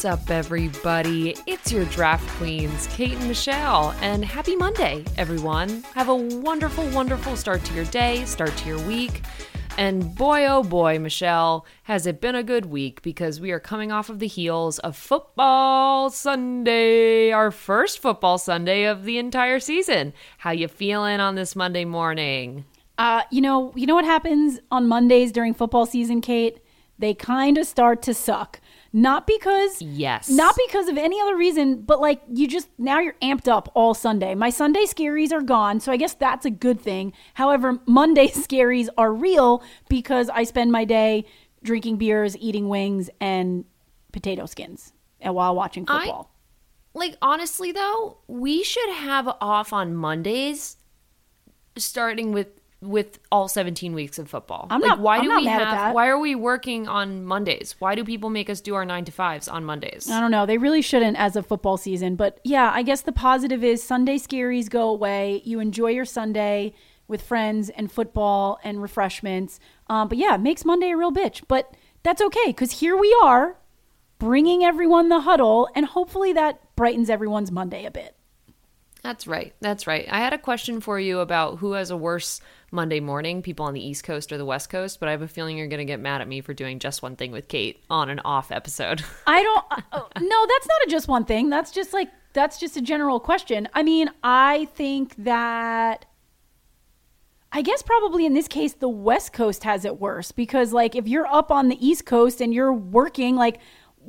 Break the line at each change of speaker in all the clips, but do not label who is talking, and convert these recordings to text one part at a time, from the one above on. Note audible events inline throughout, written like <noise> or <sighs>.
What's up, everybody? It's your draft queens, Kate and Michelle, and happy Monday, everyone. Have a wonderful, wonderful start to your day, start to your week. And boy, oh boy, Michelle, has it been a good week because we are coming off of the heels of Football Sunday, our first Football Sunday of the entire season. How you feeling on this Monday morning?
Uh, you know, you know what happens on Mondays during football season, Kate? They kind of start to suck. Not because
Yes.
not because of any other reason, but like you just now you're amped up all Sunday. My Sunday scaries are gone, so I guess that's a good thing. However, Monday <laughs> scaries are real because I spend my day drinking beers, eating wings, and potato skins and while watching
I-
football.
Like honestly though, we should have off on Mondays starting with with all 17 weeks of football.
I'm
like
not-
why
I'm
do
not
we have why are we working on Mondays? Why do people make us do our 9 to 5s on Mondays?
I don't know. They really shouldn't as a football season. But yeah, I guess the positive is Sunday scaries go away. You enjoy your Sunday with friends and football and refreshments. Um, but yeah, it makes Monday a real bitch. But that's okay because here we are bringing everyone the huddle, and hopefully that brightens everyone's Monday a bit.
That's right. That's right. I had a question for you about who has a worse Monday morning, people on the East Coast or the West Coast, but I have a feeling you're going to get mad at me for doing just one thing with Kate on an off episode. <laughs>
I don't. uh, no, that's not a just one thing. That's just like that's just a general question. I mean, I think that. I guess probably in this case the West Coast has it worse because like if you're up on the East Coast and you're working like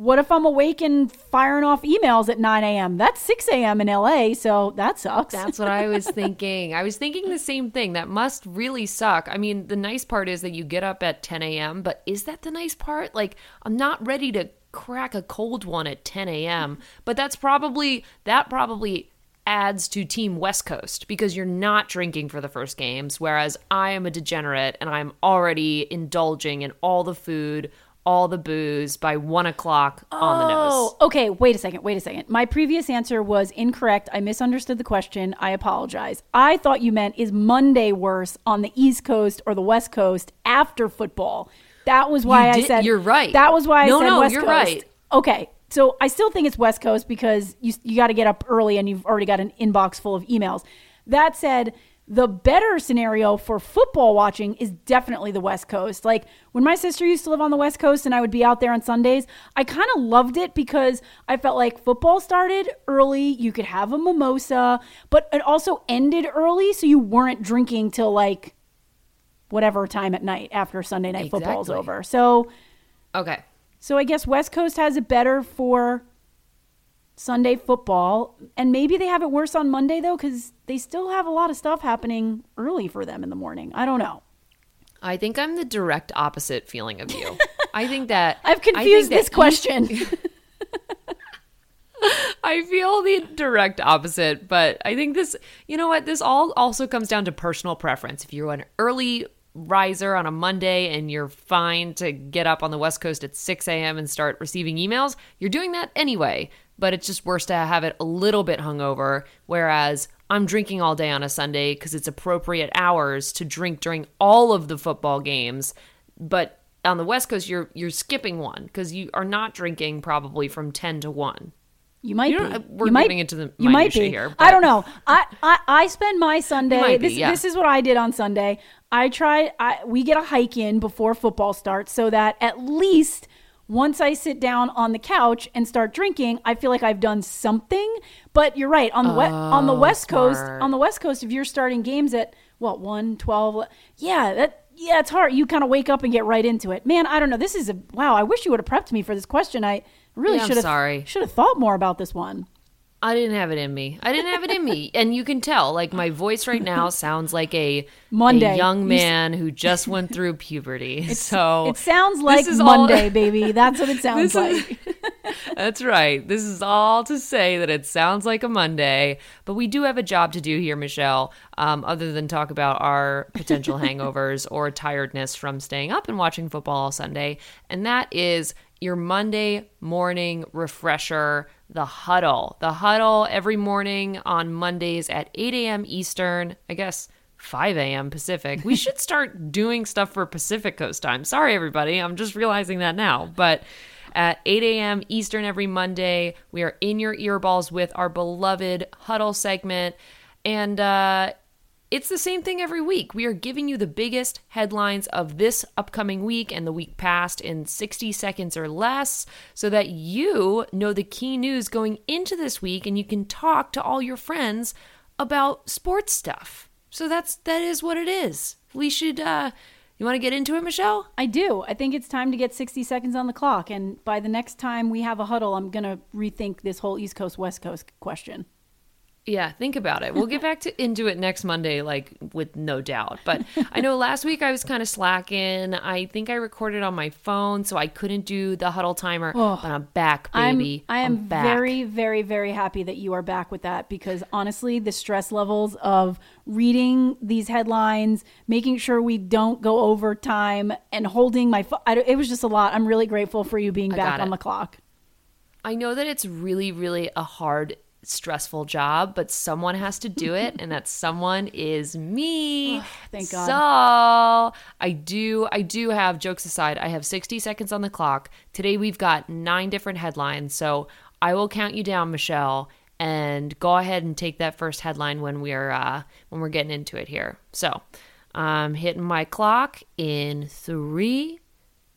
what if I'm awake and firing off emails at 9 a.m. That's 6 a.m. in LA, so that sucks.
That's what I was <laughs> thinking. I was thinking the same thing. That must really suck. I mean, the nice part is that you get up at 10 a.m., but is that the nice part? Like, I'm not ready to crack a cold one at 10 a.m., but that's probably, that probably adds to Team West Coast because you're not drinking for the first games, whereas I am a degenerate and I'm already indulging in all the food. All the booze by one o'clock on the nose.
Oh, okay. Wait a second. Wait a second. My previous answer was incorrect. I misunderstood the question. I apologize. I thought you meant is Monday worse on the East Coast or the West Coast after football? That was why I said
you're right.
That was why I
No,
said
no,
West
you're
Coast.
right.
Okay. So I still think it's West Coast because you you got to get up early and you've already got an inbox full of emails. That said, the better scenario for football watching is definitely the West Coast. Like when my sister used to live on the West Coast and I would be out there on Sundays, I kind of loved it because I felt like football started early. You could have a mimosa, but it also ended early. So you weren't drinking till like whatever time at night after Sunday night football's over. So
Okay.
so I guess West Coast has it better for Sunday football, and maybe they have it worse on Monday though, because they still have a lot of stuff happening early for them in the morning. I don't know.
I think I'm the direct opposite feeling of you. <laughs> I think that
I've confused
that
this question. <laughs>
I feel the direct opposite, but I think this, you know what, this all also comes down to personal preference. If you're an early riser on a Monday and you're fine to get up on the West Coast at 6 a.m. and start receiving emails, you're doing that anyway. But it's just worse to have it a little bit hungover. Whereas I'm drinking all day on a Sunday because it's appropriate hours to drink during all of the football games. But on the West Coast, you're you're skipping one because you are not drinking probably from 10 to 1.
You might
You
be.
we're
you might,
getting into the
you might be.
here,
I don't know. I, I I spend my Sunday.
be,
this
yeah.
this is what I did on Sunday. I tried. I we get a hike in before football starts, so that at least once I sit down on the couch and start drinking, I feel like I've done something. But you're right on the we- on the
Oh,
West Coast. On the West Coast, if you're starting games at what 1, 12, yeah, that yeah, it's hard. You kind of wake up and get right into it. Man, I don't know. This is a wow. I wish you would have prepped me for this question. I really
Yeah,
should have.
sorry.
Should have thought more about this one.
I didn't have it in me. I didn't have it in me. <laughs> And you can tell, like, my voice right now sounds like a,
Monday.
a young man who just went through puberty. <laughs> so
It sounds
this
like
is all-
Monday, <laughs> baby. That's what it sounds
This is-
like.
That's right. This is all to say that it sounds like a Monday, but we do have a job to do here, Michelle, um, other than talk about our potential hangovers or tiredness from staying up and watching football all Sunday. And that is your Monday morning refresher, the huddle. The huddle every morning on Mondays at 8 a.m. Eastern, I guess 5 a.m. Pacific. We should <laughs> start doing stuff for Pacific Coast time. Sorry, everybody. I'm just realizing that now. But at 8 a.m. Eastern every Monday. We are in your earballs with our beloved huddle segment. And uh, it's the same thing every week. We are giving you the biggest headlines of this upcoming week and the week past in 60 seconds or less so that you know the key news going into this week and you can talk to all your friends about sports stuff. So that's that is what it is. We should uh you want to get into it, Michelle?
I do. I think it's time to get 60 seconds on the clock. And by the next time we have a huddle, I'm going to rethink this whole East Coast, West Coast question.
Yeah, think about it. We'll get back to <laughs> into it next Monday, like with no doubt. But I know last week I was kind of slacking. I think I recorded on my phone, so I couldn't do the huddle timer.
Oh,
but I'm back, baby.
I'm, I am
I'm back.
very, very, very happy that you are back with that because honestly, the stress levels of reading these headlines, making sure we don't go over time, and holding my phone, it was just a lot. I'm really grateful for you being back on the clock.
I know that it's really, really a hard, stressful job, but someone has to do it, and that someone is me. <sighs>
thank God.
So I do, I do have jokes aside. I have 60 seconds on the clock. Today we've got nine different headlines, so I will count you down, Michelle, and go ahead and take that first headline when we're uh, when we're getting into it here. So I'm hitting my clock in three,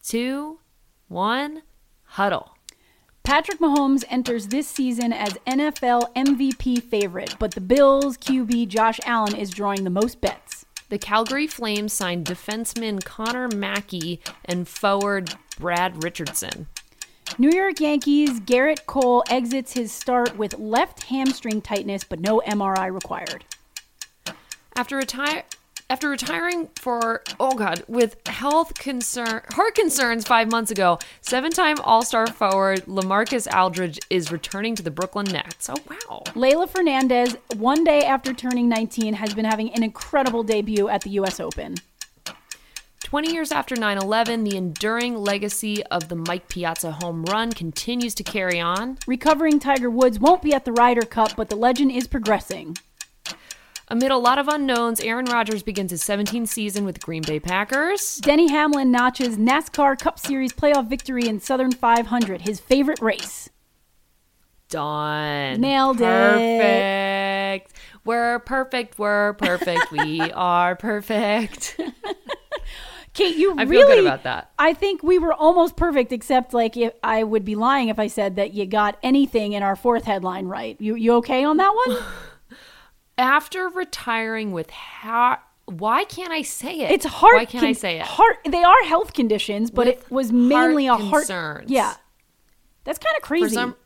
two, one, huddle.
Patrick Mahomes enters this season as NFL MVP favorite, but the Bills QB Josh Allen is drawing the most bets.
The Calgary Flames signed defenseman Connor Mackey and forward Brad Richardson.
New York Yankees Gerrit Cole exits his start with left hamstring tightness, but no MRI required.
After retire after retiring for oh god with health concern heart concerns 5 months ago, seven-time All-Star forward LaMarcus Aldridge is returning to the Brooklyn Nets. Oh wow.
Leylah Fernandez, one day after turning 19, has been having an incredible debut at the U.S. Open.
20 years after 9 11, the enduring legacy of the Mike Piazza home run continues to carry on.
Recovering Tiger Woods won't be at the Ryder Cup, but the legend is progressing.
Amid a lot of unknowns, Aaron Rodgers begins his 17th season with Green Bay Packers.
Denny Hamlin notches NASCAR Cup Series playoff victory in Southern 500, his favorite race.
Done.
Nailed it.
Perfect. We're perfect. We're perfect. we <laughs> are perfect. <laughs>
Kate, you
I feel
really
good about that.
I think we were almost perfect, except like if I would be lying if I said that you got anything in our fourth headline right. You you okay on that one? <sighs> <laughs>
After retiring with heart, why can't I say it?
It's heart.
Why can't I say it?
Heart. They are health conditions, but
With
it was mainly
heart
a heart.
concerns.
Yeah, that's kind of crazy.
For some,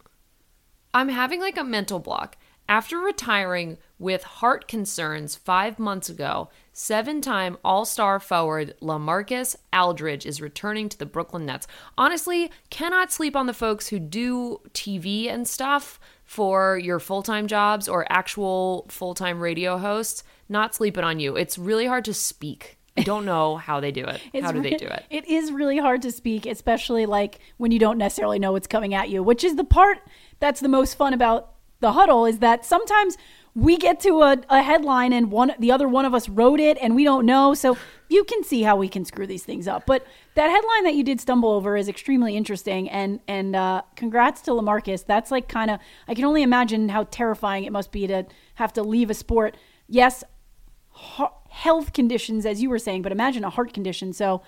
I'm having like a mental block. After retiring with heart concerns five months ago, seven time All Star forward LaMarcus Aldridge is returning to the Brooklyn Nets. Honestly, cannot sleep on the folks who do TV and stuff for your full time jobs or actual full time radio hosts. Not sleeping on you. It's really hard to speak. I don't know <laughs> how they do it.
It's
how do they do it?
It is really hard to speak, especially like when you don't necessarily know what's coming at you, which is the part that's the most fun about the huddle is that sometimes we get to a, a headline and one the other one of us wrote it and we don't know. So you can see how we can screw these things up. But that headline that you did stumble over is extremely interesting and and uh, congrats to LaMarcus. That's like kind of I can only imagine how terrifying it must be to have to leave a sport. Yes, he- health conditions, as you were saying, but imagine a heart condition. So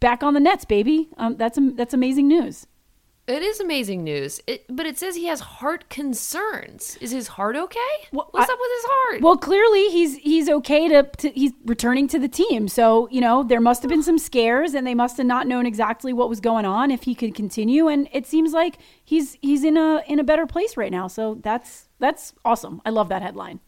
back on the nets, baby. Um, that's that's amazing news.
It is amazing news. It, but it says he has heart concerns. Is his heart okay?
Well,
What's
I-
up with his heart?
Well, clearly he's he's okay to, to he's returning to the team. So you know there must have been some scares, and they must have not known exactly what was going on if he could continue. And it seems like he's he's in a in a better place right now. So that's that's awesome. I love that headline.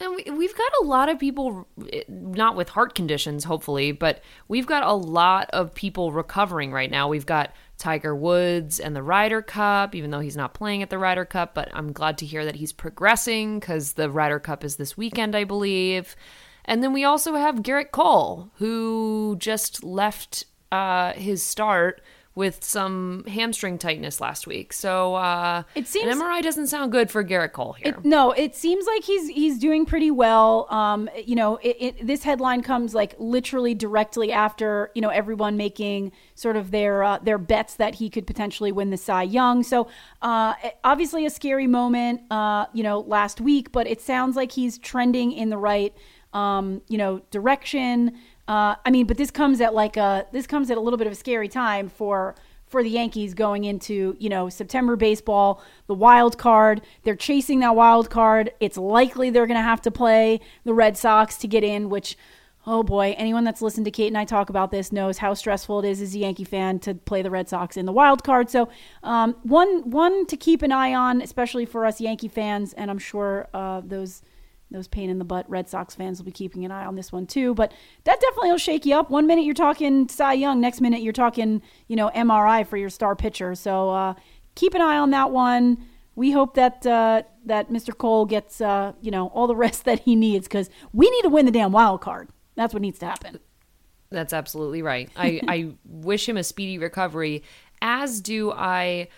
And we, we've got a lot of people, eh, not with heart conditions, hopefully, but we've got a lot of people recovering right now. We've got Tiger Woods and the Ryder Cup, even though he's not playing at the Ryder Cup, but I'm glad to hear that he's progressing because the Ryder Cup is this weekend, I believe. And then we also have Gerrit Cole, who just left uh, his start with some hamstring tightness last week. So uh,
It seems-
an MRI doesn't sound good for Gerrit Cole here.
It, no, it seems like he's he's doing pretty well. Um, you know, it, it, this headline comes like literally directly after you know everyone making sort of their uh, their bets that he could potentially win the Cy Young. So uh, obviously a scary moment, uh, you know, last week, but it sounds like he's trending in the right um, you know direction. Uh, I mean, but this comes at like a this comes at a little bit of a scary time for for the Yankees going into you know September baseball, the wild card. They're chasing that wild card. It's likely they're going to have to play the Red Sox to get in. Which, oh boy, anyone that's listened to Kate and I talk about this knows how stressful it is as a Yankee fan to play the Red Sox in the wild card. So um, one one to keep an eye on, especially for us Yankee fans, and I'm sure uh, those those pain in the butt Red Sox fans will be keeping an eye on this one too. But that definitely will shake you up. One minute you're talking Cy Young, next minute you're talking, you know, MRI for your star pitcher. So uh, keep an eye on that one. We hope that uh, that Mr. Cole gets, uh, you know, all the <laughs> rest that he needs because we need to win the damn wild card. That's what needs to happen.
That's absolutely right. I, I wish him a speedy recovery, as do I.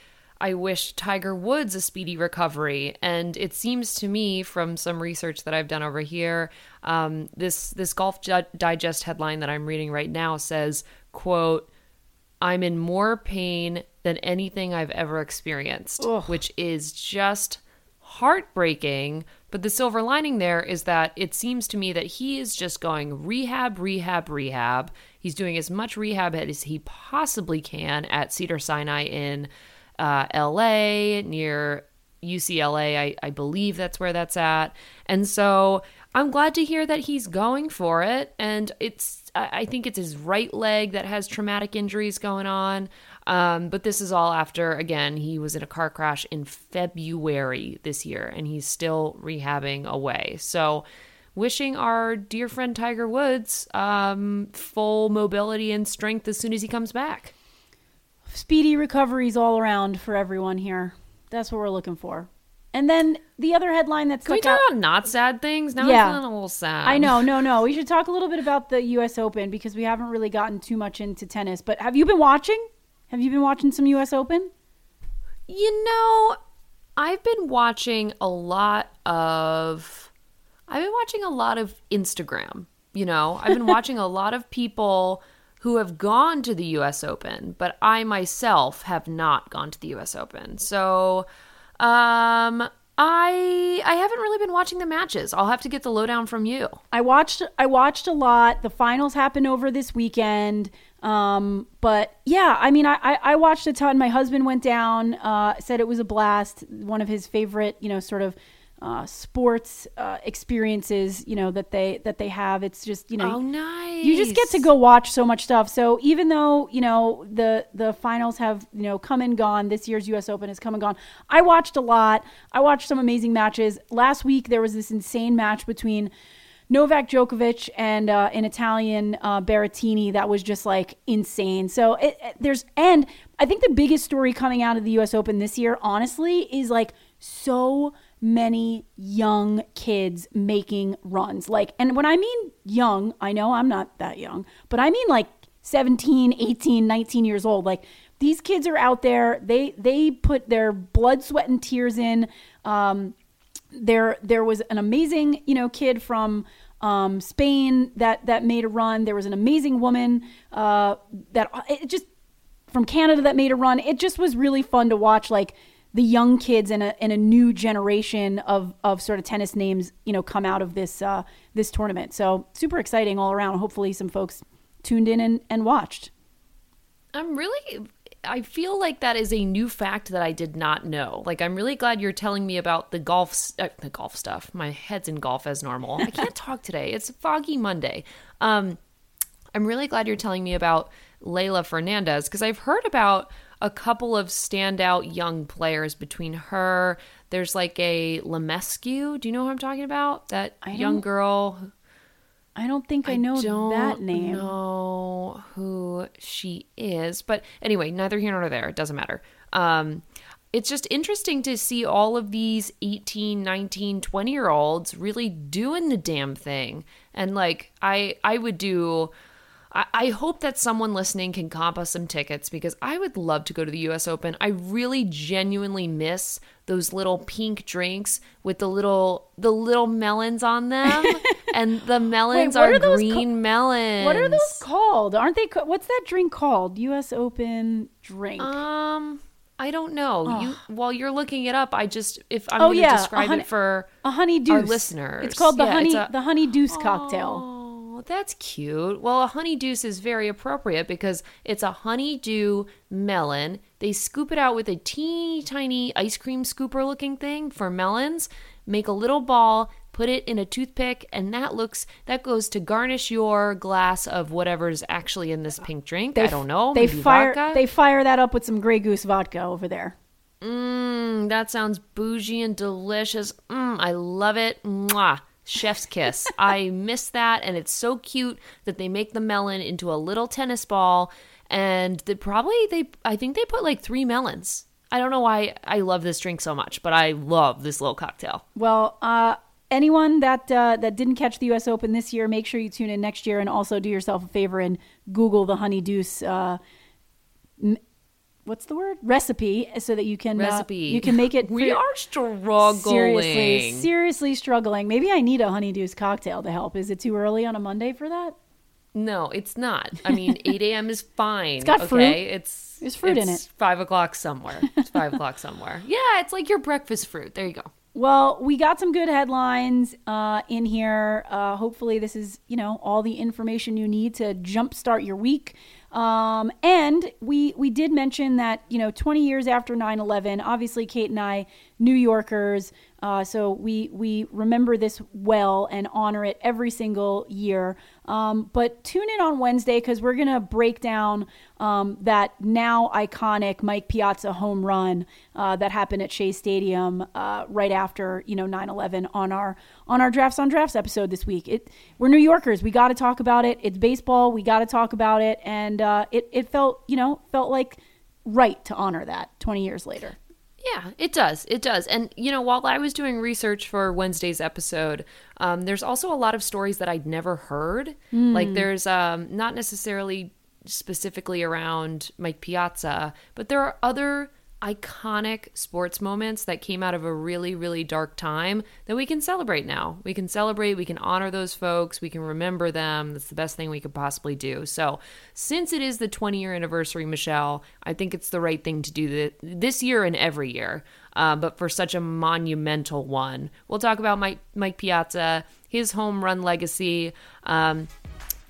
I wish Tiger Woods a speedy recovery. And it seems to me, from some research that I've done over here, um, this this Golf Digest headline that I'm reading right now says, "quote I'm in more pain than anything I've ever experienced," which is just heartbreaking. But the silver lining there is that it seems to me that he is just going rehab, rehab, rehab. He's doing as much rehab as he possibly can at Cedar Sinai in uh, LA, near UCLA. I, I believe that's where that's at. And so I'm glad to hear that he's going for it. And it's, I think it's his right leg that has traumatic injuries going on. Um, but this is all after, again, he was in a car crash in February this year and he's still rehabbing away. So, wishing our dear friend Tiger Woods um, full mobility and strength as soon as he comes back.
Speedy recoveries all around for everyone here. That's what we're looking for. And then the other headline that's
Can we talk
out-
about not sad things? Now
Yeah.
I'm feeling a little sad.
I know, no, no. We should talk a little bit about the U.S. Open because we haven't really gotten too much into tennis. But have you been watching? Have you been watching some U.S. Open?
You know, I've been watching a lot of I've been watching a lot of Instagram, you know. I've been <laughs> watching a lot of people who have gone to the US Open, but I myself have not gone to the US Open. So, um I I haven't really been watching the matches. I'll have to get the lowdown from you.
I watched. I watched a lot. The finals happened over this weekend. Um, but yeah, I mean, I, I, watched a ton. My husband went down. Uh, said it was a blast. One of his favorite, you know, sort of uh, sports uh, experiences. You know that they that they have. It's just you know.
Oh, nice.
you just get to go watch so much stuff. So even though you know the the finals have you know come and gone, this year's U.S. Open has come and gone. I watched a lot. I watched some amazing matches. Last week there was this insane match between Novak Djokovic and uh, an Italian uh, Berrettini that was just like insane. So it, it- there's and I think the biggest story coming out of the U.S. Open this year, honestly, is like so many young kids making runs. Like, and when I mean young, I know I'm not that young, but I mean like 17, 18, 19 years old. Like these kids are out there. They they put their blood, sweat, and tears in. Um, there there was an amazing you know kid from um, Spain that that made a run. There was an amazing woman uh, that it just from Canada that made a run. It just was really fun to watch like the young kids and a, and a new generation of, of sort of tennis names, you know, come out of this uh, this tournament. So super exciting all around. Hopefully some folks tuned in and, and watched.
I'm really I feel like that is a new fact that I did not know. Like I'm really glad you're telling me about the golf uh, the golf stuff. My head's in golf as normal. I can't <laughs> talk today. It's foggy Monday. Um I'm really glad you're telling me about Leylah Fernandez because I've heard about a couple of standout young players between her. There's like a Lemescu. Do you know who I'm talking about? That young girl
I don't think I know
don't
that name.
know who she is, but anyway, neither here nor there. It doesn't matter. Um, it's just interesting to see all of these 18, 19, 20 year olds really doing the damn thing. And like, I, I would do I, I hope that someone listening can comp us some tickets because I would love to go to the US Open. I really genuinely miss those little pink drinks with the little the little melons on them. <laughs> and the melons
what
are,
are
green
ca-
melons.
What are those called? Aren't they? ca- What's that drink called? U.S. Open drink.
Um I don't know. You while you're looking it up, I just if I'm
Oh,
going to
yeah,
describe it for
a honey deuce.
our listeners.
It's called the
Yeah,
honey
a-
the honey deuce cocktail.
Oh, that's cute. Well, a honeydew is very appropriate because it's a honeydew melon. They scoop it out with a teeny tiny ice cream scooper looking thing for melons, make a little ball, put it in a toothpick, and that looks that goes to garnish your glass of whatever's actually in this pink drink. I don't know.
They fire
vodka?
they fire that up with some Grey Goose vodka over there.
Mmm, that sounds bougie and delicious. Mmm, I love it. Mwah. Chef's kiss. I miss that, and it's so cute that they make the melon into a little tennis ball, and they probably they I think they put like three melons. I don't know why I love this drink so much, but I love this little cocktail.
Well, uh, anyone that uh, that didn't catch the U.S. Open this year, make sure you tune in next year, and also do yourself a favor and Google the Honey Deuce. Uh, what's the word? Recipe, so that you can uh,
Recipe.
you can make it. <laughs>
We are struggling.
seriously seriously struggling. Maybe I need a honey deuce cocktail to help. Is it too early on a Monday for that?
No, it's not. I mean, <laughs> 8 a.m. is fine. It's
got
okay?
fruit.
It's
There's fruit in it.
Five o'clock somewhere. It's five o'clock somewhere. <laughs> Yeah, it's like your breakfast fruit. There you go.
Well, we got some good headlines uh, in here. Uh, hopefully, this is you know all the information you need to jumpstart your week. Um, and we we did mention that you know 20 years after 9/11, obviously Kate and I, New Yorkers, uh, so we we remember this well and honor it every single year. Um, but tune in on Wednesday because we're gonna break down um, that now iconic Mike Piazza home run uh, that happened at Shea Stadium uh, right after you know 9/11 on our on our drafts on drafts episode this week. It we're New Yorkers, we got to talk about it. It's baseball, we got to talk about it, and uh, it it felt you know felt like right to honor that 20 years later.
Yeah, it does. It does. And, you know, while I was doing research for Wednesday's episode, um, there's also a lot of stories that I'd never heard. Like, there's um, not necessarily specifically around Mike Piazza, but there are other iconic sports moments that came out of a really, really dark time that we can celebrate now. We can celebrate, we can honor those folks, we can remember them. That's the best thing we could possibly do. So, since it is the 20 year anniversary, Michelle, I think it's the right thing to do this year and every year. Uh, but for such a monumental one, we'll talk about Mike, Mike Piazza, his home run legacy. Um,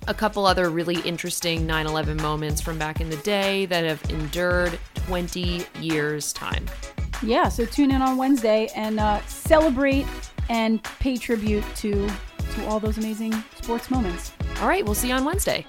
a couple other really interesting 9 11 moments from back in the day that have endured 20 years' time.
Yeah, so tune in on Wednesday and uh, celebrate and pay tribute to to all those amazing sports moments.
All right, we'll see you on Wednesday.